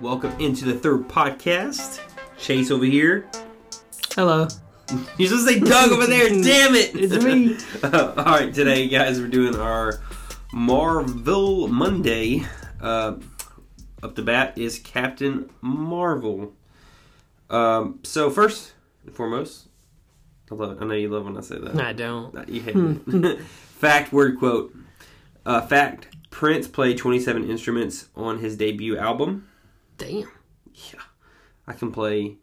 Welcome into the third podcast. Chase over here. Hello. You're supposed to say Doug over there. Damn it! It's me. Uh, all right, today, guys, we're doing our Marvel Monday. Uh, up the bat is Captain Marvel. Um, so first and foremost, I love. I know you love when I say that. I don't. You hate it. fact, word quote. Uh, fact: Prince played 27 instruments on his debut album. Damn. Yeah, I can play.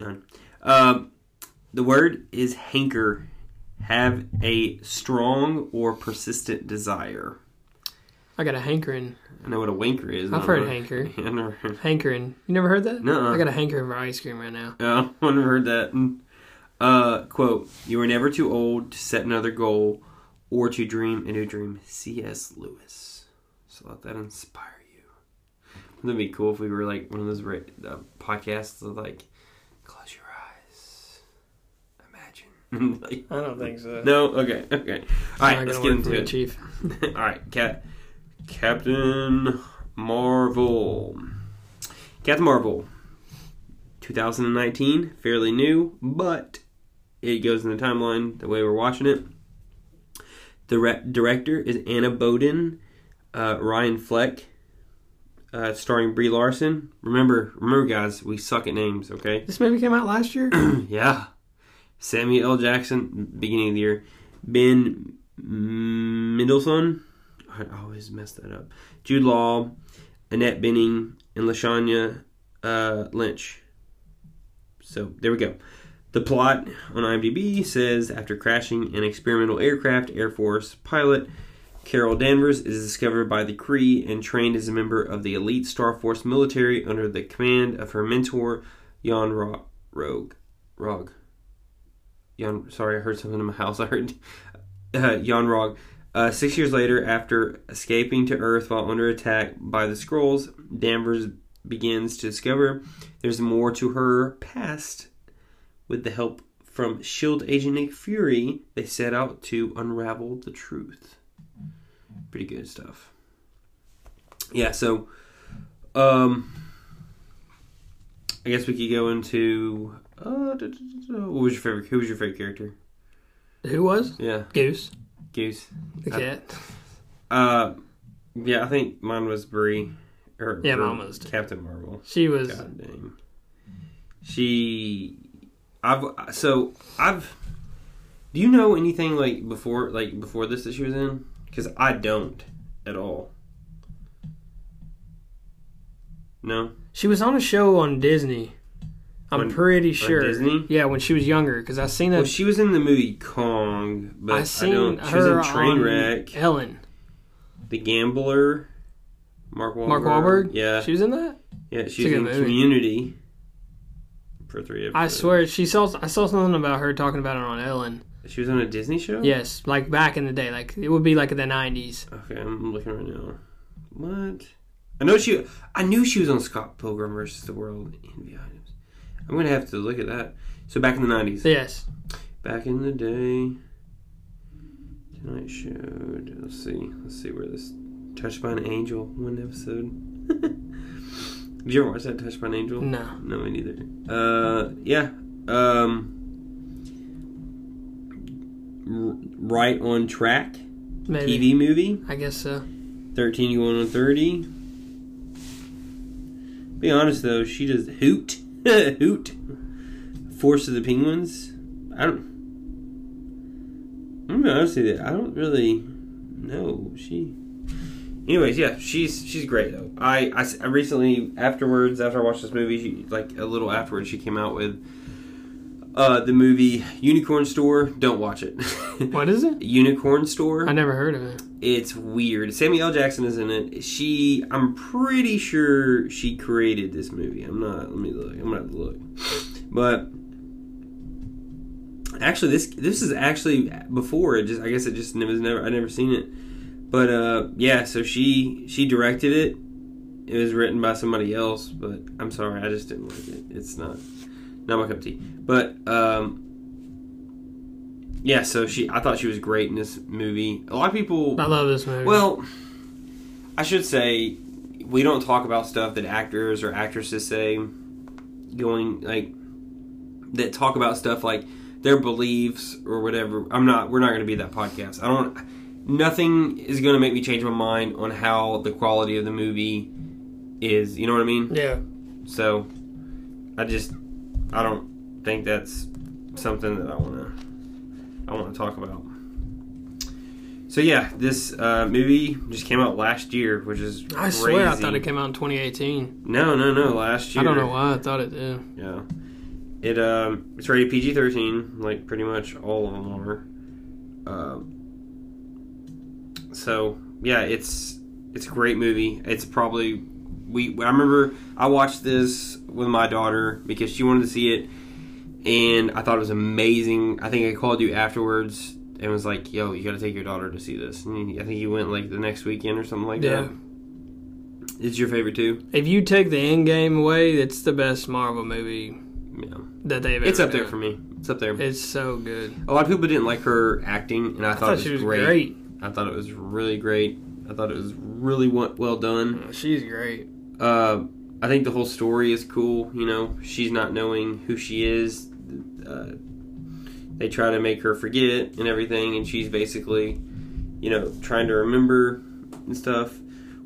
none. Um, the word is hanker. Have a strong or persistent desire. I got a hankering. I know what a wanker is. I've heard hanker. I never heard. Hankering. You never heard that? Nuh-uh. I got a hankering for ice cream right now. Yeah, I never heard that. Uh, quote: You are never too old to set another goal or to dream a new dream. C.S. Lewis. So let that inspire you. Wouldn't it be cool if we were like one of those uh, podcasts of like, close your eyes, imagine. like, I don't think so. no, okay, okay. All right, let's get into it. Chief. All right, Cap- Captain Marvel. Captain Marvel, 2019, fairly new, but it goes in the timeline the way we're watching it. The re- director is Anna Boden, uh, Ryan Fleck, uh, starring Brie Larson. Remember, remember, guys, we suck at names. Okay. This movie came out last year? yeah. Samuel L. Jackson, beginning of the year. Ben Mendelsohn. I always mess that up. Jude Law, Annette Bening, and Lashana uh, Lynch. So there we go. The plot on IMDb says after crashing an experimental aircraft, Air Force pilot Carol Danvers is discovered by the Kree and trained as a member of the elite Star Force military under the command of her mentor, Jan Ro- Rogue. Rog. Jan, sorry, I heard something in my house. I heard uh, Jan Rog. Uh, six years later, after escaping to Earth while under attack by the Skrulls, Danvers begins to discover there's more to her past. With the help from SHIELD agent Nick Fury, they set out to unravel the truth. Pretty good stuff. Yeah, so um I guess we could go into uh, what was your favorite who was your favorite character? Who was? Yeah, Goose. Goose. The Uh, cat. Uh yeah, I think mine was Brie. Or, Yeah, or mine was. Captain Marvel. She was. God dang. She I've so I've do you know anything like before like before this that she was in? Cuz I don't at all. No. She was on a show on Disney. I'm On- pretty sure. Disney? Yeah, when she was younger, because I seen Well, she was in the movie Kong, but I I, seen don't. She her was in Trainwreck, Ellen. The Gambler, Mark Wahlberg. Mark Wahlberg. Yeah, She was in that. yeah. It's was in movie. Community for three episodes. I swear, she saw. I saw something about her talking about it on Ellen. she was on a Disney show. Yes, like back in the day, like it would be like in the '90s. Okay, I'm looking right now. What? I know she. I knew she was on Scott Pilgrim versus the World. Envy items. I'm gonna have to look at that. So back in the '90s. Yes, Back in the day, Tonight Show. Let's see. Let's see where this Touched by an Angel one episode. Did you ever watch that Touched by an Angel? no. No, me neither. Uh, yeah. Um, r- right on track. Maybe. TV movie. I guess so. 13 going on 30. Be honest though, she does hoot. hoot. Farce of the Penguins. I don't. I'm gonna be honest with you, I don't really know. She. Anyways, yeah, she's she's great though. I I recently afterwards after I watched this movie, she, like a little afterwards, she came out with uh, the movie Unicorn Store. Don't watch it. What is it? Unicorn Store. I never heard of it. It's weird. Samuel L. Jackson is in it. She, I'm pretty sure she created this movie. I'm not. Let me look. I'm gonna have to look. But actually, this this is actually before. It just. I guess it just was never. I never seen it. But uh, yeah. So she she directed it. It was written by somebody else, but I'm sorry, I just didn't like it. It's not not my cup of tea. But um, yeah. So she, I thought she was great in this movie. A lot of people I love this movie. well, I should say we don't talk about stuff that actors or actresses say going like that talk about stuff like their beliefs or whatever. I'm not. We're not going to be that podcast. I don't. Nothing is going to make me change my mind on how the quality of the movie is. You know what I mean? Yeah. So, I just I don't think that's something that I want to I want to talk about. So yeah, this uh, movie just came out last year, which is I swear I thought it came out in 2018. No, no, no, last year. I don't know why I thought it did. Yeah, it um, it's rated PG thirteen, like pretty much all of them are. Um, so yeah, it's it's a great movie. It's probably we. I remember I watched this with my daughter because she wanted to see it, and I thought it was amazing. I think I called you afterwards and was like, "Yo, you got to take your daughter to see this." And I think you went like the next weekend or something like Yeah. that. It's your favorite too? If you take the end game away, it's the best Marvel movie Yeah, that they've ever it's up there for me. It's up there. It's so good. A lot of people didn't like her acting, and I, I thought, thought it was she was great. great. I thought it was really great. I thought it was really well done. She's great. Uh, I think the whole story is cool. You know, she's not knowing who she is. Uh, they try to make her forget and everything, and she's basically, you know, trying to remember and stuff.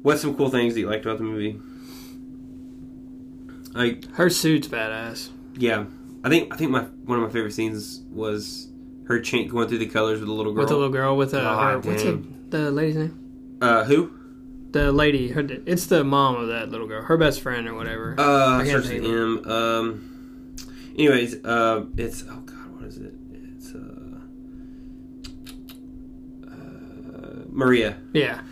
What's some cool things that you liked about the movie? Like, Her suit's badass. yeah, I think I think my one of my favorite scenes was her cha- going through the colors with the little girl. With the little girl with a God her, what's the, the lady's name? uh, who? The lady, her, it's the mom of that little girl, her best friend or whatever. Uh, I can't starts with think of M. Um. Anyways, uh, it's oh god, what is it? It's uh, uh Maria. yeah,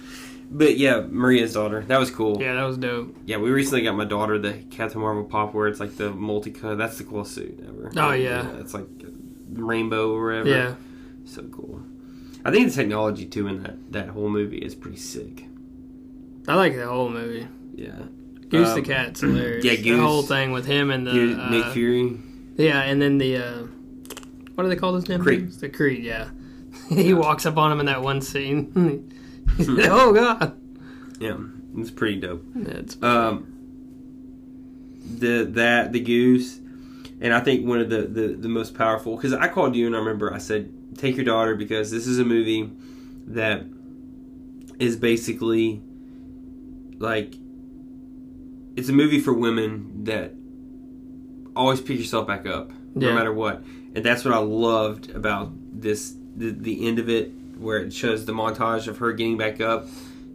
But yeah, Maria's daughter. That was cool. yeah, that was dope. Yeah, we recently got my daughter the Captain Marvel pop where it's like the multicolor. That's the coolest suit ever. Oh, yeah. it's like rainbow or whatever. Yeah, so cool. I think the technology too in that that whole movie is pretty sick. I like the whole movie. Yeah. Goose Um, the cat's hilarious. yeah, Goose. The whole thing with him and the Dude, uh, Nick Fury. Yeah, and then the uh, what do they call those damn Creed. The Creed. Yeah, he walks up on him in that one scene. He said, oh God, Yeah, it's pretty dope. It's- um, the that the goose, and I think one of the the, the most powerful because I called you and I remember I said take your daughter because this is a movie that is basically like it's a movie for women that always pick yourself back up no matter what. And that's what i loved about this the, the end of it where it shows the montage of her getting back up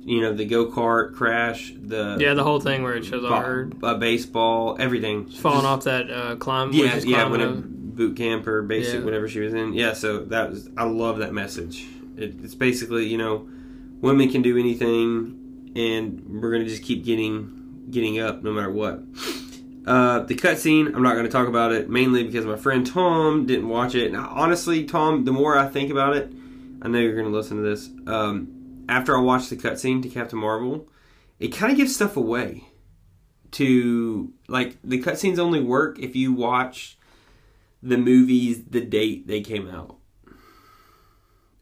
you know the go-kart crash the yeah, the whole thing where it shows all her uh, baseball everything falling off that uh, climb. yeah yeah when a boot camp or basic Yeah. whatever she was in yeah so that was i love that message it, it's basically you know women can do anything and we're gonna just keep getting getting up no matter what uh, the cutscene, I'm not going to talk about it mainly because my friend Tom didn't watch it. And honestly, Tom, the more I think about it, I know you're going to listen to this. Um, after I watched the cutscene to Captain Marvel, it kind of gives stuff away. To like the cutscenes only work if you watch the movies the date they came out,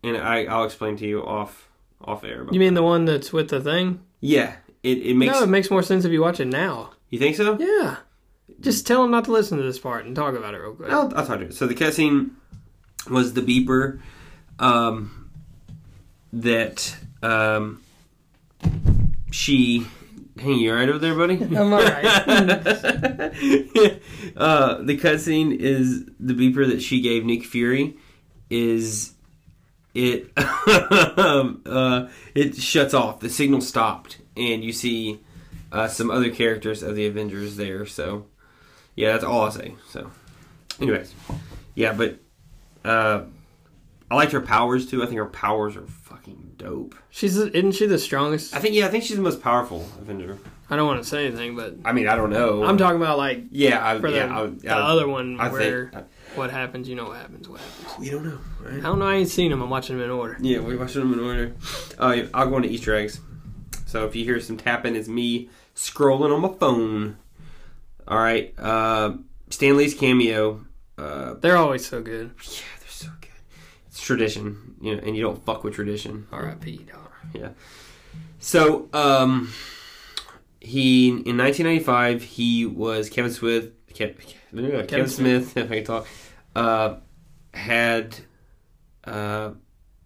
and I I'll explain to you off off air. About You mean the one that's with the thing? yeah, it it makes no, it makes more sense if you watch it now. you think so? Yeah, just tell him not to listen to this part and talk about it real quick. I'll, I'll talk to you. So the cutscene was the beeper um, that um, she. Hang you all right over there, buddy? I'm all right. uh, the cutscene is the beeper that she gave Nick Fury. Is it? um, uh, it shuts off. The signal stopped, and you see uh, some other characters of the Avengers there. So, yeah, that's all I'll say. So, anyways, yeah, but uh, I liked her powers too. I think her powers are fucking dope. She's isn't she the strongest? I think yeah, I think she's the most powerful Avenger. I don't want to say anything, but I mean, I don't know. I'm talking about like Yeah, I, for the, yeah, I, the I, other one I where think what happens, you know what happens, what happens. we don't know, I don't know. I ain't seen them. I'm watching them in order. Yeah, we watched them in order. Yeah, I'll go into Easter eggs. So if you hear some tapping, it's me scrolling on my phone. All right, uh, Stan Lee's cameo. Uh, They're always so good. yeah, they're so good. It's tradition, you know, and you don't fuck with tradition. R.I.P. dog. Yeah. So, um, he in 1995 he was Kevin Smith. Kevin, Kevin, Kevin Smith, if I can talk, uh, had uh,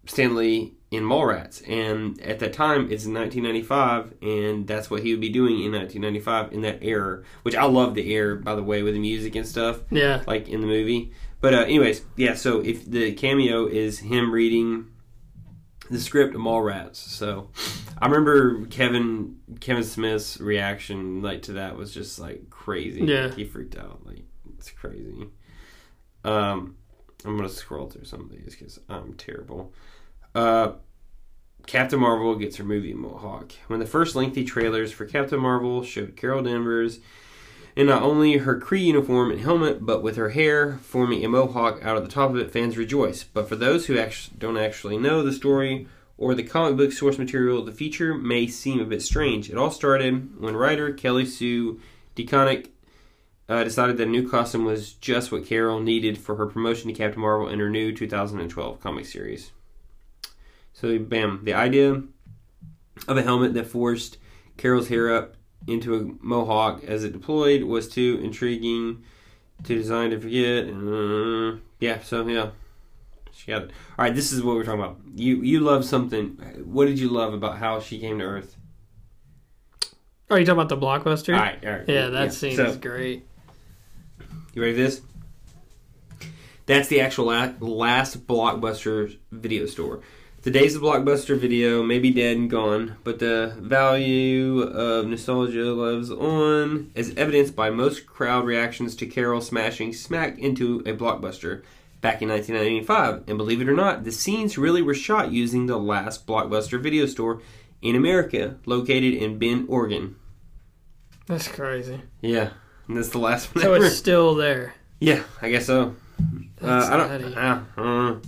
Stan Lee in Mallrats, and at that time it's 1995, and that's what he would be doing in 1995 in that era. Which I love the era, by the way, with the music and stuff, Yeah. like in the movie. But uh, anyways, yeah. So if the cameo is him reading the script of Mallrats, so I remember Kevin Kevin Smith's reaction like to that was just like crazy. Yeah. he freaked out. Like it's crazy. Um, I'm gonna scroll through some of these because I'm terrible. Uh, Captain Marvel gets her movie Mohawk. When the first lengthy trailers for Captain Marvel showed Carol Danvers in not only her Kree uniform and helmet, but with her hair forming a mohawk out of the top of it, fans rejoice. But for those who actually don't actually know the story or the comic book source material, the feature may seem a bit strange. It all started when writer Kelly Sue DeConnick uh, decided that a new costume was just what Carol needed for her promotion to Captain Marvel in her new 2012 comic series. So, bam, the idea of a helmet that forced Carol's hair up into a mohawk as it deployed was too intriguing to design to forget. Uh, yeah, so yeah, she got it. All right, this is what we're talking about. You you love something. What did you love about how she came to Earth? Oh, you talking about the blockbuster? All right, all right. Yeah, that scene So, is great. You ready for this? That's the actual last Blockbuster video store. The days of Blockbuster video may be dead and gone, but the value of nostalgia lives on, as evidenced by most crowd reactions to Carol smashing smack into a Blockbuster back in 1995. And believe it or not, the scenes really were shot using the last Blockbuster video store in America, located in Bend, Oregon. That's crazy. Yeah, and that's the last one. So ever. it's still there. Yeah, I guess so. Uh, I don't. I don't know.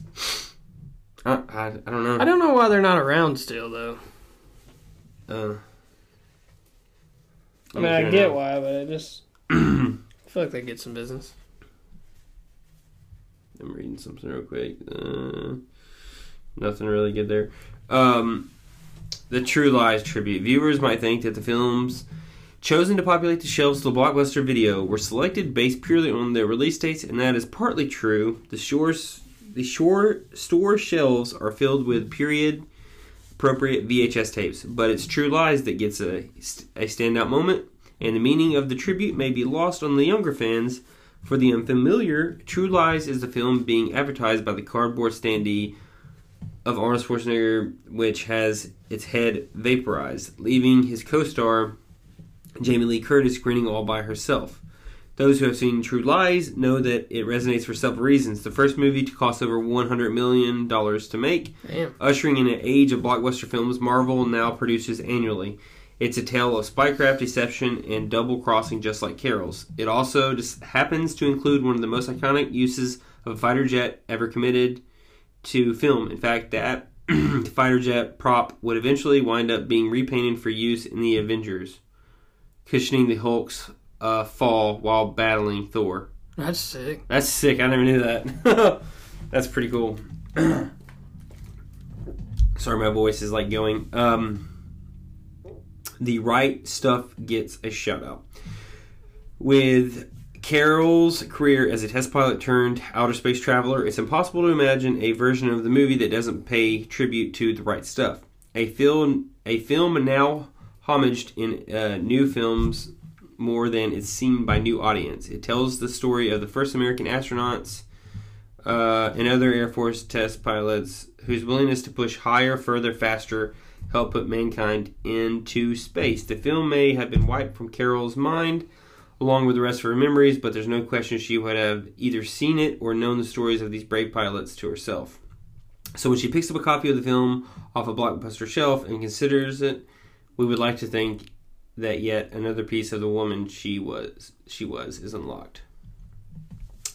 I, I, I don't know. I don't know why they're not around still, though. Uh, I mean, I get why, but I just I feel like they get some business. I'm reading something real quick. Uh, nothing really good there. Um, the True Lies tribute. Viewers might think that the films chosen to populate the shelves of the blockbuster video were selected based purely on their release dates, and that is partly true. The shores, the shore store shelves are filled with period appropriate VHS tapes, but it's True Lies that gets a a standout moment, and the meaning of the tribute may be lost on the younger fans. For the unfamiliar, True Lies is the film being advertised by the cardboard standee of Arnold Schwarzenegger, which has its head vaporized, leaving his co-star Jamie Lee Curtis grinning all by herself. Those who have seen True Lies know that it resonates for several reasons. The first movie to cost over $100 million to make, Damn. ushering in an age of blockbuster films Marvel now produces annually. It's a tale of spycraft, deception, and double crossing just like Carol's. It also just happens to include one of the most iconic uses of a fighter jet ever committed to film. In fact, that fighter jet prop would eventually wind up being repainted for use in the Avengers, cushioning the Hulk's uh, fall while battling Thor. That's sick. That's sick. I never knew that. That's pretty cool. Sorry, my voice is like going. Um, the right stuff gets a shout out. With Carol's career as a test pilot turned outer space traveler, it's impossible to imagine a version of the movie that doesn't pay tribute to the right stuff. A film, a film now homaged in uh, new films more than it's seen by new audience. It tells the story of the first American astronauts uh, and other Air Force test pilots whose willingness to push higher, further, faster helped put mankind into space. The film may have been wiped from Carol's mind along with the rest of her memories, but there's no question she would have either seen it or known the stories of these brave pilots to herself. So when she picks up a copy of the film off a blockbuster shelf and considers it, we would like to think that yet another piece of the woman she was she was is unlocked.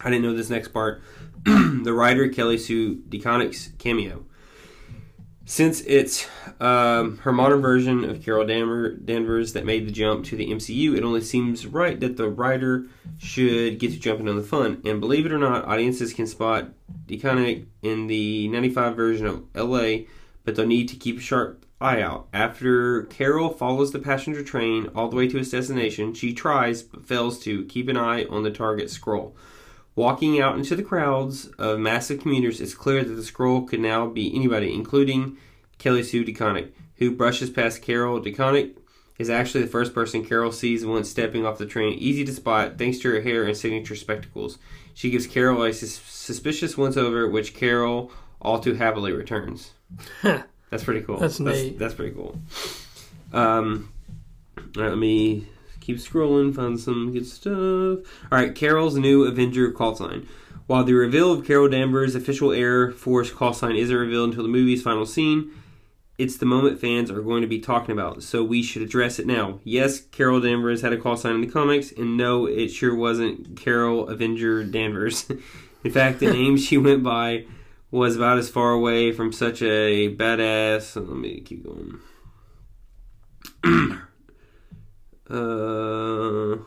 I didn't know this next part. the writer Kelly Sue DeConnick's cameo. Since it's um, her modern version of Carol Danver, Danvers that made the jump to the MCU, it only seems right that the writer should get to jumping on the fun. And believe it or not, audiences can spot DeConnick in the 95 version of LA, but they'll need to keep a sharp eye out. After Carol follows the passenger train all the way to its destination, she tries but fails to keep an eye on the target Skrull. Walking out into the crowds of massive commuters, it's clear that the Skrull could now be anybody, including Kelly Sue DeConnick, who brushes past Carol. DeConnick is actually the first person Carol sees once stepping off the train, easy to spot thanks to her hair and signature spectacles. She gives Carol a sus- suspicious once over, which Carol all too happily returns. That's pretty cool. That's that's, neat. that's pretty cool. Um, all right, let me keep scrolling, find some good stuff. All right, Carol's new Avenger call sign. While the reveal of Carol Danvers' official Air Force call sign isn't revealed until the movie's final scene, it's the moment fans are going to be talking about, so we should address it now. Yes, Carol Danvers had a call sign in the comics, and no, it sure wasn't Carol Avenger Danvers. in fact, the name she went by was about as far away from such a badass. Let me keep going. uh,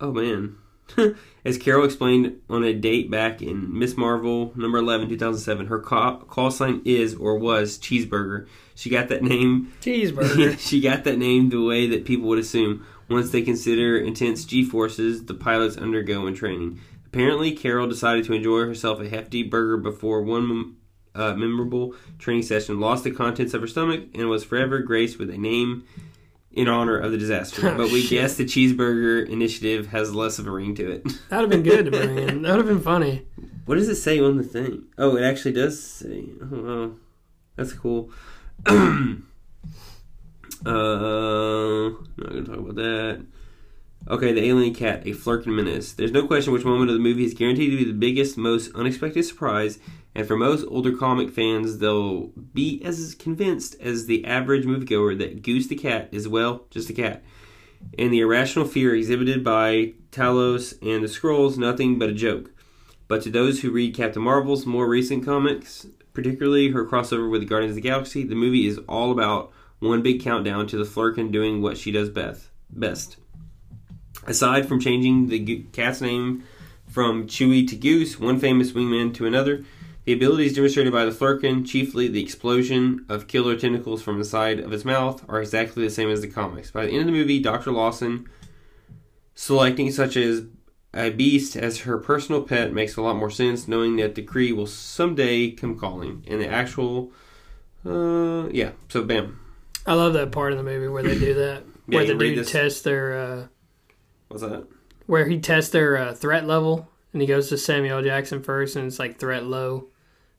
oh man. As Carol explained on a date back in Miss Marvel number 11, 2007, her call, call sign is or was cheeseburger. She got that name Cheeseburger. she got that name the way that people would assume once they consider intense G forces the pilots undergo in training. Apparently, Carol decided to enjoy herself a hefty burger before one uh, memorable training session, lost the contents of her stomach, and was forever graced with a name in honor of the disaster. Oh, but we guess the cheeseburger initiative has less of a ring to it. That'd have been good to bring in. That would have been funny. What does it say on the thing? Oh, it actually does say. Oh, wow. That's cool. uh, not gonna talk about that. Okay, the alien cat, a Flerken menace. There's no question which moment of the movie is guaranteed to be the biggest, most unexpected surprise, and for most older comic fans, they'll be as convinced as the average moviegoer that Goose the cat is, well, just a cat. And the irrational fear exhibited by Talos and the Skrulls, nothing but a joke. But to those who read Captain Marvel's more recent comics, particularly her crossover with the Guardians of the Galaxy, the movie is all about one big countdown to the Flerken doing what she does best. Best. Aside from changing the cat's name from Chewy to Goose, one famous wingman to another, the abilities demonstrated by the Flerken, chiefly the explosion of killer tentacles from the side of its mouth, are exactly the same as the comics. By the end of the movie, Dr. Lawson selecting such as a beast as her personal pet makes a lot more sense, knowing that the Kree will someday come calling. And the actual, uh, yeah. So, bam. I love that part of the movie where they do that. Yeah, where the dude tests their, uh, What's that? where he tests their uh, threat level, and he goes to Samuel Jackson first, and it's like threat low,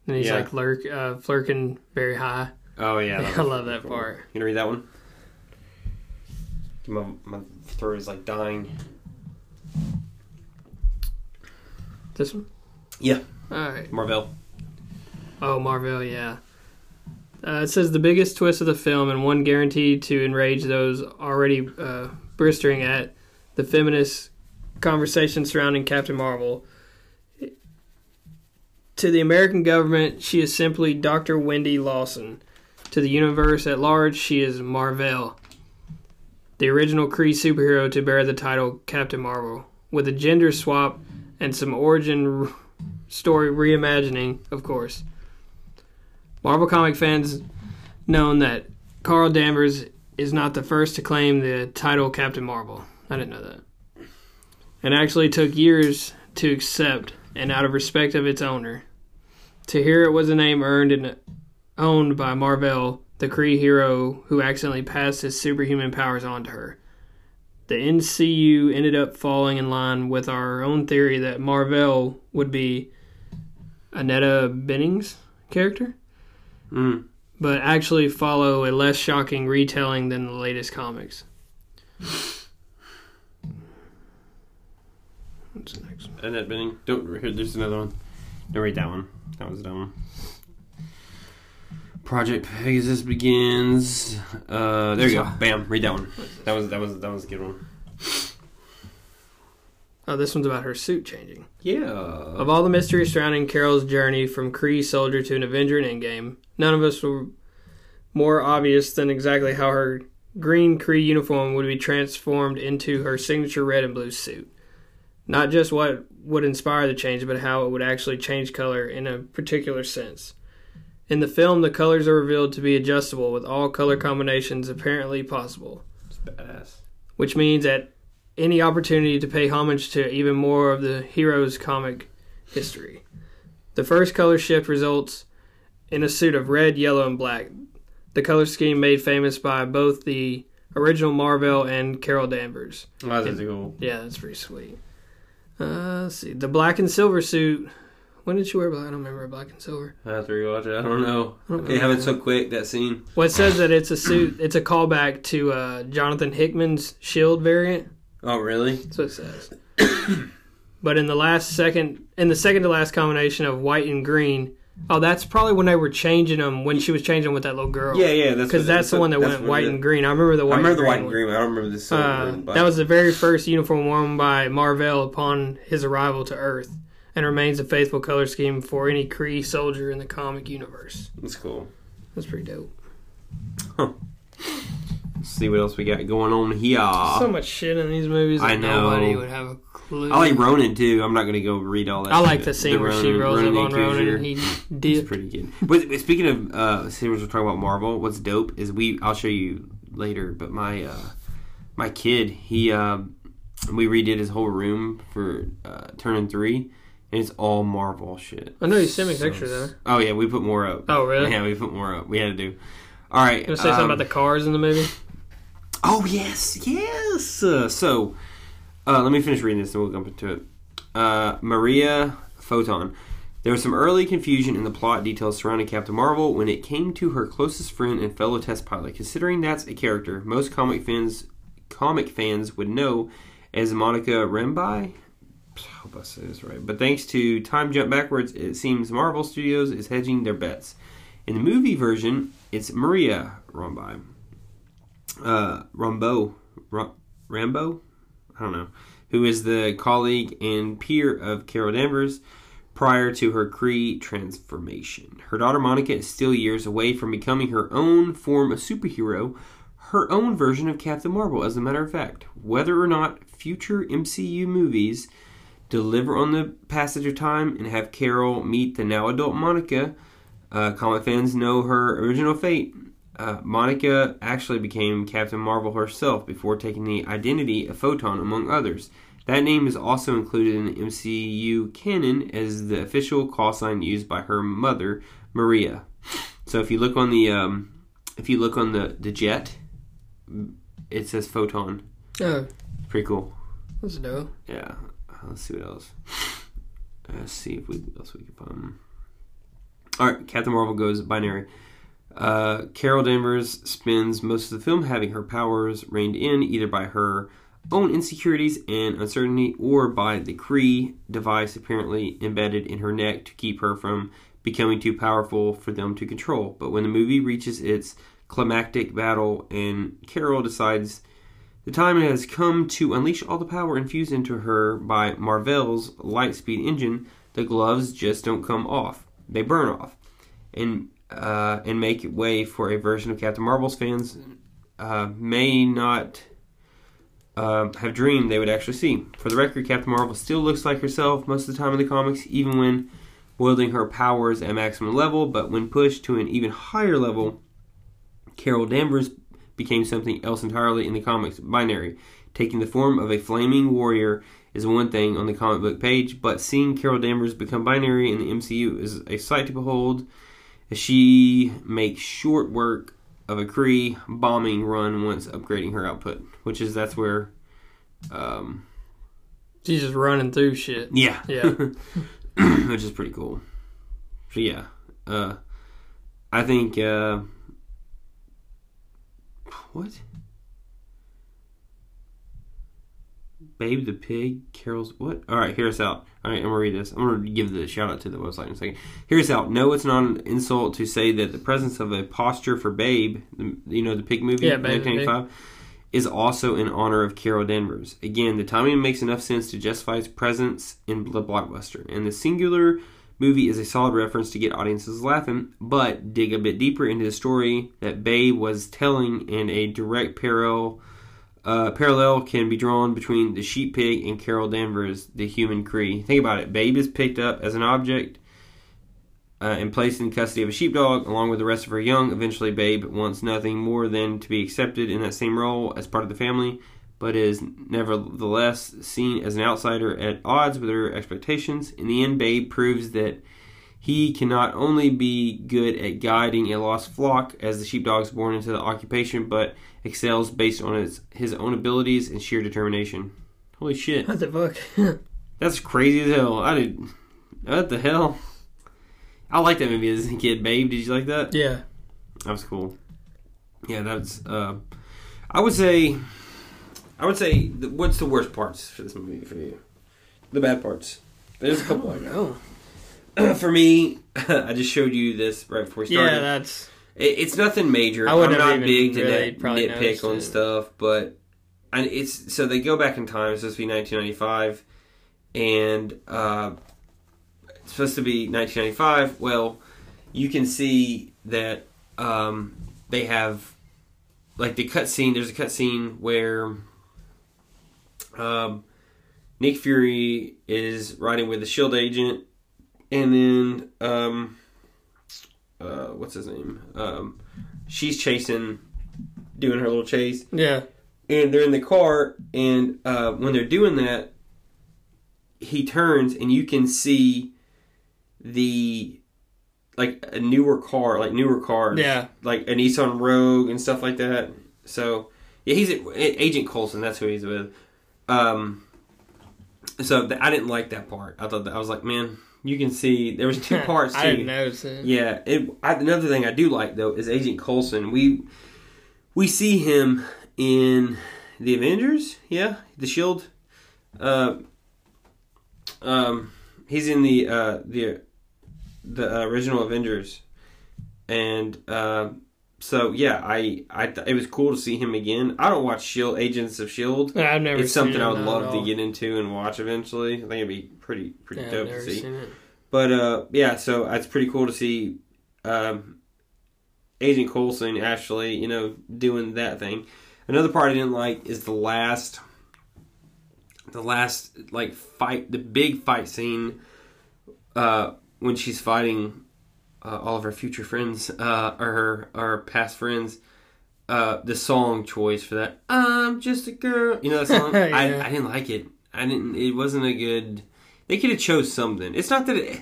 and he's Yeah. like lurk, uh, Flerken very high. Oh yeah, I love that part. You gonna read that one? My my throat is like dying. This one. Yeah. All right. Marvel. Oh, Marvel, yeah. Uh, it says the biggest twist of the film and one guaranteed to enrage those already uh, blistering at the feminist conversation surrounding Captain Marvel. To the American government, she is simply Dr. Wendy Lawson. To the universe at large, she is Marvel, the original Kree superhero to bear the title Captain Marvel, with a gender swap and some origin story reimagining, of course. Marvel comic fans known that Carl Danvers is not the first to claim the title Captain Marvel. I didn't know that. And actually took years to accept, and out of respect of its owner. To hear it was a name earned and owned by Marvel, the Kree hero who accidentally passed his superhuman powers on to her. The MCU ended up falling in line with our own theory that Marvel would be Annetta Bennings' character Mm. but actually follow a less shocking retelling than the latest comics. What's the next one? Annette Bening. Don't. Here, there's another one. Don't read that one. That was a dumb one. Project Pegasus begins. Uh, there you go. Bam. Read that one. That was that was that was a good one. Oh, this one's about her suit changing. Yeah. Of all the mysteries surrounding Carol's journey from Kree soldier to an Avenger in Endgame, none of us were more obvious than exactly how her green Kree uniform would be transformed into her signature red and blue suit. Not just what would inspire the change, but how it would actually change color in a particular sense. In the film, the colors are revealed to be adjustable, with all color combinations apparently possible, It's badass. which means that any opportunity to pay homage to even more of the hero's comic history. The first color shift results in a suit of red, yellow, and black. The color scheme made famous by both the original Marvel and Carol Danvers. Wow, that's cool. Yeah, that's pretty sweet. Uh, let's see. The black and silver suit. When did she wear black? I don't remember black and silver. I have to rewatch it. I don't know. I don't It so quick that scene. Well, it says that it's a suit. It's a callback to uh, Jonathan Hickman's Shield variant. Oh, really? That's what it says. but in the last second, in the second to last combination of white and green, oh, that's probably when they were changing them. When she was changing them with that little girl. Yeah, yeah. That's because that's the one that went white it and green. I remember the white. I remember and the green white and green. I don't remember the silver. Uh, black. that was the very first uniform worn by Marvel upon his arrival to Earth, and remains a faithful color scheme for any Kree soldier in the comic universe. That's cool. That's pretty dope. Let's see what else we got going on here. so much shit in these movies. That I know. Nobody would have a clue. I like Ronan too. I'm not gonna go read all that. I like the scene where she Ronan- rolls up Ronan on Ronan and he It's pretty good. But speaking of uh, series we're talking about Marvel, what's dope is we. I'll show you later. But my uh, my kid, he uh, we redid his whole room for uh, turning three, and it's all Marvel shit. I know you sent me So- pictures of it. Oh yeah, we put more up. Oh really? Yeah, we put more up. We had to do. All right. You gonna say something um, about the cars in the movie? Oh yes, yes. Uh, so, uh, let me finish reading this, and we'll jump into it. Uh, Maria Photon. There was some early confusion in the plot details surrounding Captain Marvel when it came to her closest friend and fellow test pilot. Considering that's a character most comic fans comic fans would know as Monica Rambeau. Hope I say this right. But thanks to Time Jump Backwards, it seems Marvel Studios is hedging their bets. In the movie version, it's Maria Rambeau uh, Rambo, Ra- Rambo, I don't know, who is the colleague and peer of Carol Danvers prior to her Kree transformation. Her daughter Monica is still years away from becoming her own form of superhero, her own version of Captain Marvel, as a matter of fact. Whether or not future MCU movies deliver on the passage of time and have Carol meet the now adult Monica, uh, comic fans know her original fate. Uh, Monica actually became Captain Marvel herself before taking the identity of Photon, among others. That name is also included in the MCU canon as the official call sign used by her mother, Maria. So if you look on the um, if you look on the the jet, it says Photon. Oh, Pretty cool. that's dope. Yeah. Let's see what else. Let's see if we what else we can find. All right, Captain Marvel goes binary. Uh, Carol Danvers spends most of the film having her powers reined in either by her own insecurities and uncertainty or by the Kree device apparently embedded in her neck to keep her from becoming too powerful for them to control. But when the movie reaches its climactic battle and Carol decides the time has come to unleash all the power infused into her by Marvel's Lightspeed engine. The gloves just don't come off; they burn off, and uh, and make way for a version of Captain Marvel's fans uh, may not uh, have dreamed they would actually see. For the record, Captain Marvel still looks like herself most of the time in the comics, even when wielding her powers at maximum level. But when pushed to an even higher level, Carol Danvers became something else entirely in the comics binary. Taking the form of a flaming warrior is one thing on the comic book page, but seeing Carol Danvers become binary in the MCU is a sight to behold she makes short work of a Kree bombing run once upgrading her output, which is that's where um She's just running through shit. yeah. Yeah. which is pretty cool. So yeah. Uh I think uh what? Babe the Pig, Carol's what? All right, hear us out. All right, I'm gonna read this. I'm gonna give the shout out to the website in a second. Hear us out. No, it's not an insult to say that the presence of a posture for Babe, you know, the pig movie, Yeah, Babe the Pig. 1985, is also in honor of Carol Danvers. Again, the timing makes enough sense to justify its presence in the blockbuster, and the singular movie is a solid reference to get audiences laughing, but dig a bit deeper into the story that Babe was telling, and a direct parallel uh, parallel can be drawn between the sheep pig and Carol Danvers, the human Kree. Think about it. Babe is picked up as an object uh, and placed in custody of a sheepdog along with the rest of her young. Eventually, Babe wants nothing more than to be accepted in that same role as part of the family, but is nevertheless seen as an outsider at odds with her expectations. In the end, Babe proves that he can not only be good at guiding a lost flock as the sheepdog is born into the occupation, but excels based on his, his own abilities and sheer determination. Holy shit. What the fuck? That's crazy as hell. I did. What the hell? I liked that movie as a kid, Babe. Did you like that? yeah. That was cool. Yeah, that's. Uh, I would say. I would say. The, what's the worst parts for this movie for you? The bad parts. There's a couple. Oh no. for me, I just showed you this right before we started. Yeah, that's It, it's nothing major. I I'm not big to really nitpick on it. stuff, but and it's so they go back in time. It's supposed to be 1995, and uh, it's supposed to be 1995. Well, you can see that um, they have like the cut scene. There's a cut scene where um, Nick Fury is riding with the Shield agent, and then um, uh, what's his name? Um, she's chasing, doing her little chase, yeah. and they're in the car. And uh, when they're doing that, he turns, and you can see the like a newer car, like newer cars, Yeah. like a Nissan Rogue and stuff like that. So yeah, he's Agent Coulson. That's who he's with. Um, so th- I didn't like that part. I thought that I was like, man, you can see there was two parts. I too. didn't notice it. Yeah, it, I, another thing I do like though is Agent Coulson. We we see him in the Avengers. Yeah, the Shield. Uh, um, he's in the uh, the the original Avengers, and uh, so yeah, I I th- it was cool to see him again. I don't watch Shield Agents of Shield. Yeah, I've never. It's something seen I would love to get into and watch eventually. I think it'd be pretty pretty Yeah, dope to see. seen it. But uh, yeah, so it's pretty cool to see um, Agent Coulson actually, you know, doing that thing. Another part I didn't like is the last, the last like fight, the big fight scene uh, when she's fighting uh, all of our future friends uh, or her or past friends. Uh, the song choice for that, "I'm just a girl," you know that song. I, Yeah. I didn't like it. I didn't. It wasn't a good. They could have chose something. It's not that it.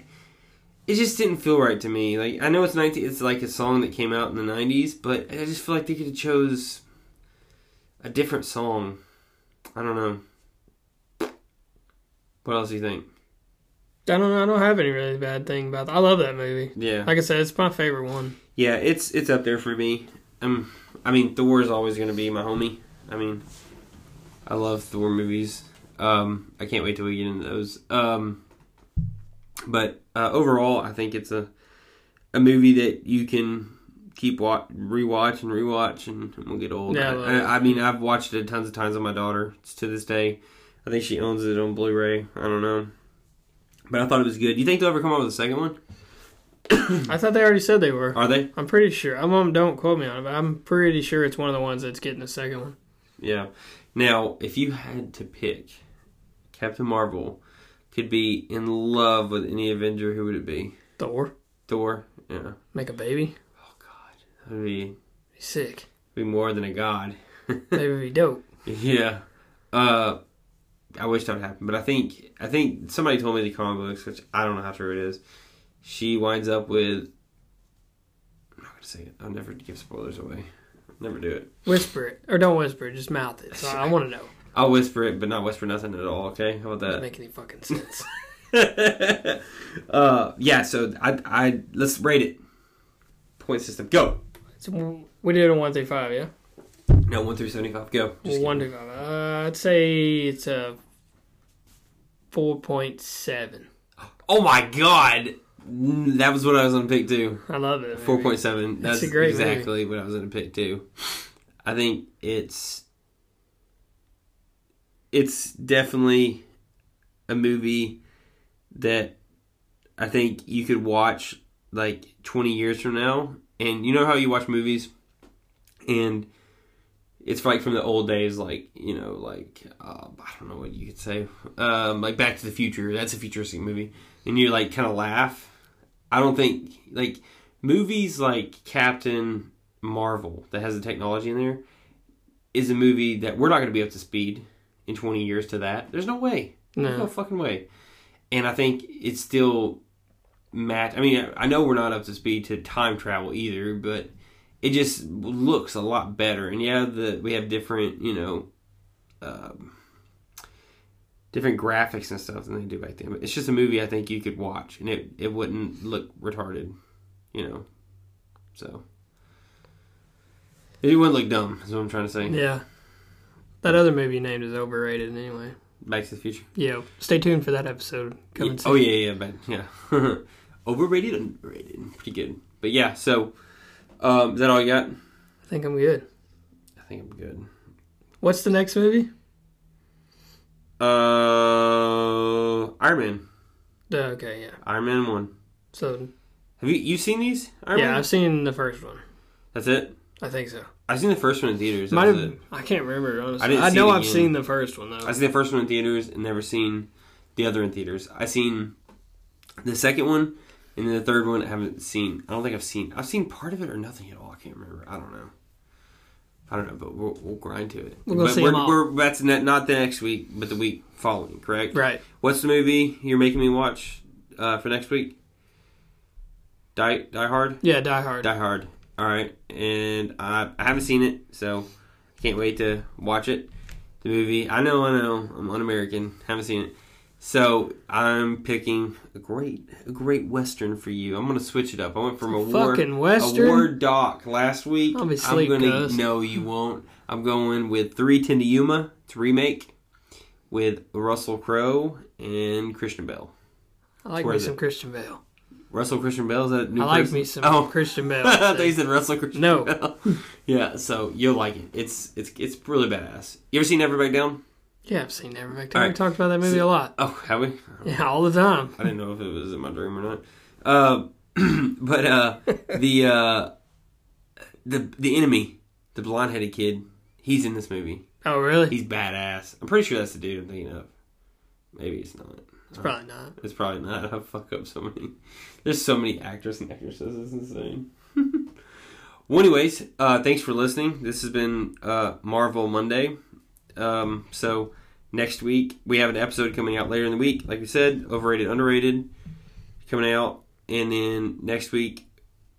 It just didn't feel right to me. Like I know it's nineteen. It's like a song that came out in the nineties, but I just feel like they could have chose a different song. I don't know. What else do you think? I don't. I don't have any really bad thing about that. I love that movie. Yeah, Like I said, it's my favorite one. yeah. It's it's up there for me. Um, I mean, Thor is always going to be my homie. I mean, I love Thor movies. Um, I can't wait till we get into those. Um, but uh, overall, I think it's a a movie that you can keep watch, rewatch and rewatch, and won't get old. Yeah, I I, love I, it. I mean, I've watched it tons of times with my daughter it's to this day. I think she owns it on Blu-ray. I don't know, but I thought it was good. Do you think they'll ever come out with a second one? I thought they already said they were. Are they? I'm pretty sure. I'm um, don't quote me on it, but I'm pretty sure it's one of the ones that's getting a second one. Yeah. Now, if you had to pick, Captain Marvel could be in love with any Avenger, who would it be? Thor, Thor. Yeah. make a baby, Oh God, that would be be sick. be more than a god. Maybe be dope. yeah. Uh, I wish that would happen, but I think I think somebody told me the comic books, which I don't know how true it is. She winds up with. I'm not gonna say it. I'll never give spoilers away. Never do it. Whisper it or don't whisper it. Just mouth it. So I want to know. I'll whisper it, but not whisper nothing at all. Okay, how about Doesn't that? make any fucking sense. uh, yeah. So I, I let's rate it. Point system. Go. so we did a one through five, yeah. No, one through seventy-five. Go. Just one through five. Uh, I'd say it's a four point seven. Oh my god, that was what I was gonna pick too. I love it. Four point seven. That's It's a great movie. exactly what I was gonna pick too. I think it's it's definitely a movie that I think you could watch like twenty years from now. And you know how you watch movies, and it's like from the old days, like you know, like uh, I don't know what you could say, um, like Back to the Future. That's a futuristic movie, and you like kind of laugh I don't think like movies like Captain Marvel that has the technology in there is a movie that we're not going to be up to speed in 20 years to that. There's no way. There's no No. fucking way. And I think it's still match. I mean, I know we're not up to speed to time travel either, but it just looks a lot better. And yeah, the we have different, you know, um, different graphics and stuff than they do back then. But it's just a movie I think you could watch and it it wouldn't look retarded, you know. So it wouldn't look dumb. Is what I'm trying to say. Yeah. That other movie you named is overrated anyway. Back to the Future. Yeah. Stay tuned for that episode coming Yeah- soon. oh yeah, yeah, but yeah, overrated, underrated, pretty good. But yeah, so um, is that all you got? I think I'm good. I think I'm good. What's the next movie? Uh, Iron Man, Uh, okay, yeah. Iron Man one. So Have you you seen these? Iron yeah, Man? I've seen the first one. That's it. I think so. I've seen the first one in theaters. Might have. I can't remember honestly. I I, see know I've seen the first one though. I seen the first one in theaters and never seen the other in theaters. I seen the second one and then the third one. I haven't seen. I don't think I've seen. I've seen part of it or nothing at all. I can't remember. I don't know. I don't know, but we'll, we'll grind to it. We're gonna but see we're, 'em all. we're that's not, not the next week, but the week following. Correct. Right. What's the movie you're making me watch uh, for next week? Die Die Hard. Yeah, Die Hard. Die Hard. All right, and I, I haven't seen it, so can't wait to watch it. The movie. I know, I know. I'm un-American. Haven't seen it, so I'm picking a great, a great western for you. I'm gonna switch it up. I went from a war, Fucking a Western. war doc last week. I'll be I'm gonna. No, you won't. I'm going with Three Ten to Yuma. It's a remake with Russell Crowe and Christian Bale. I like Where me some it? Christian Bale. Russell Christian Bale is that new I like person? me some Oh, Christian Bale. I thought you said Russell Christian No. Bale. yeah, so you'll like it. It's it's it's really badass. You ever seen Back Down? Yeah, I've seen Never Back Down. We talked about that movie a lot. Oh, have we? Yeah, all the time. I didn't know if it was in my dream or not. Uh, but uh, the uh, the the enemy, the blonde headed kid, he's in this movie. Oh, really? He's badass. I'm pretty sure that's the dude I'm thinking of. Maybe it's not. It's probably not. It's probably not. I fuck up so many. There's so many actors and actresses. It's insane. well, anyways, uh, thanks for listening. This has been uh, Marvel Monday. Um, so next week we have an episode coming out later in the week. Like we said, overrated, underrated, coming out, and then next week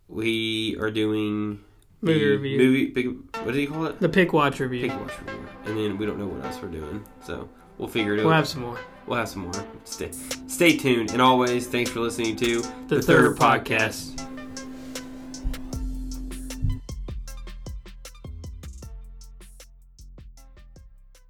we are doing Movie the review. Movie. Big, what do you call it? The Pick Watch review. Pick watch review. And then we don't know what else we're doing, so we'll figure it out. We'll have some more. We'll have some more. Stay, stay tuned. And always, thanks for listening to The Third Podcast.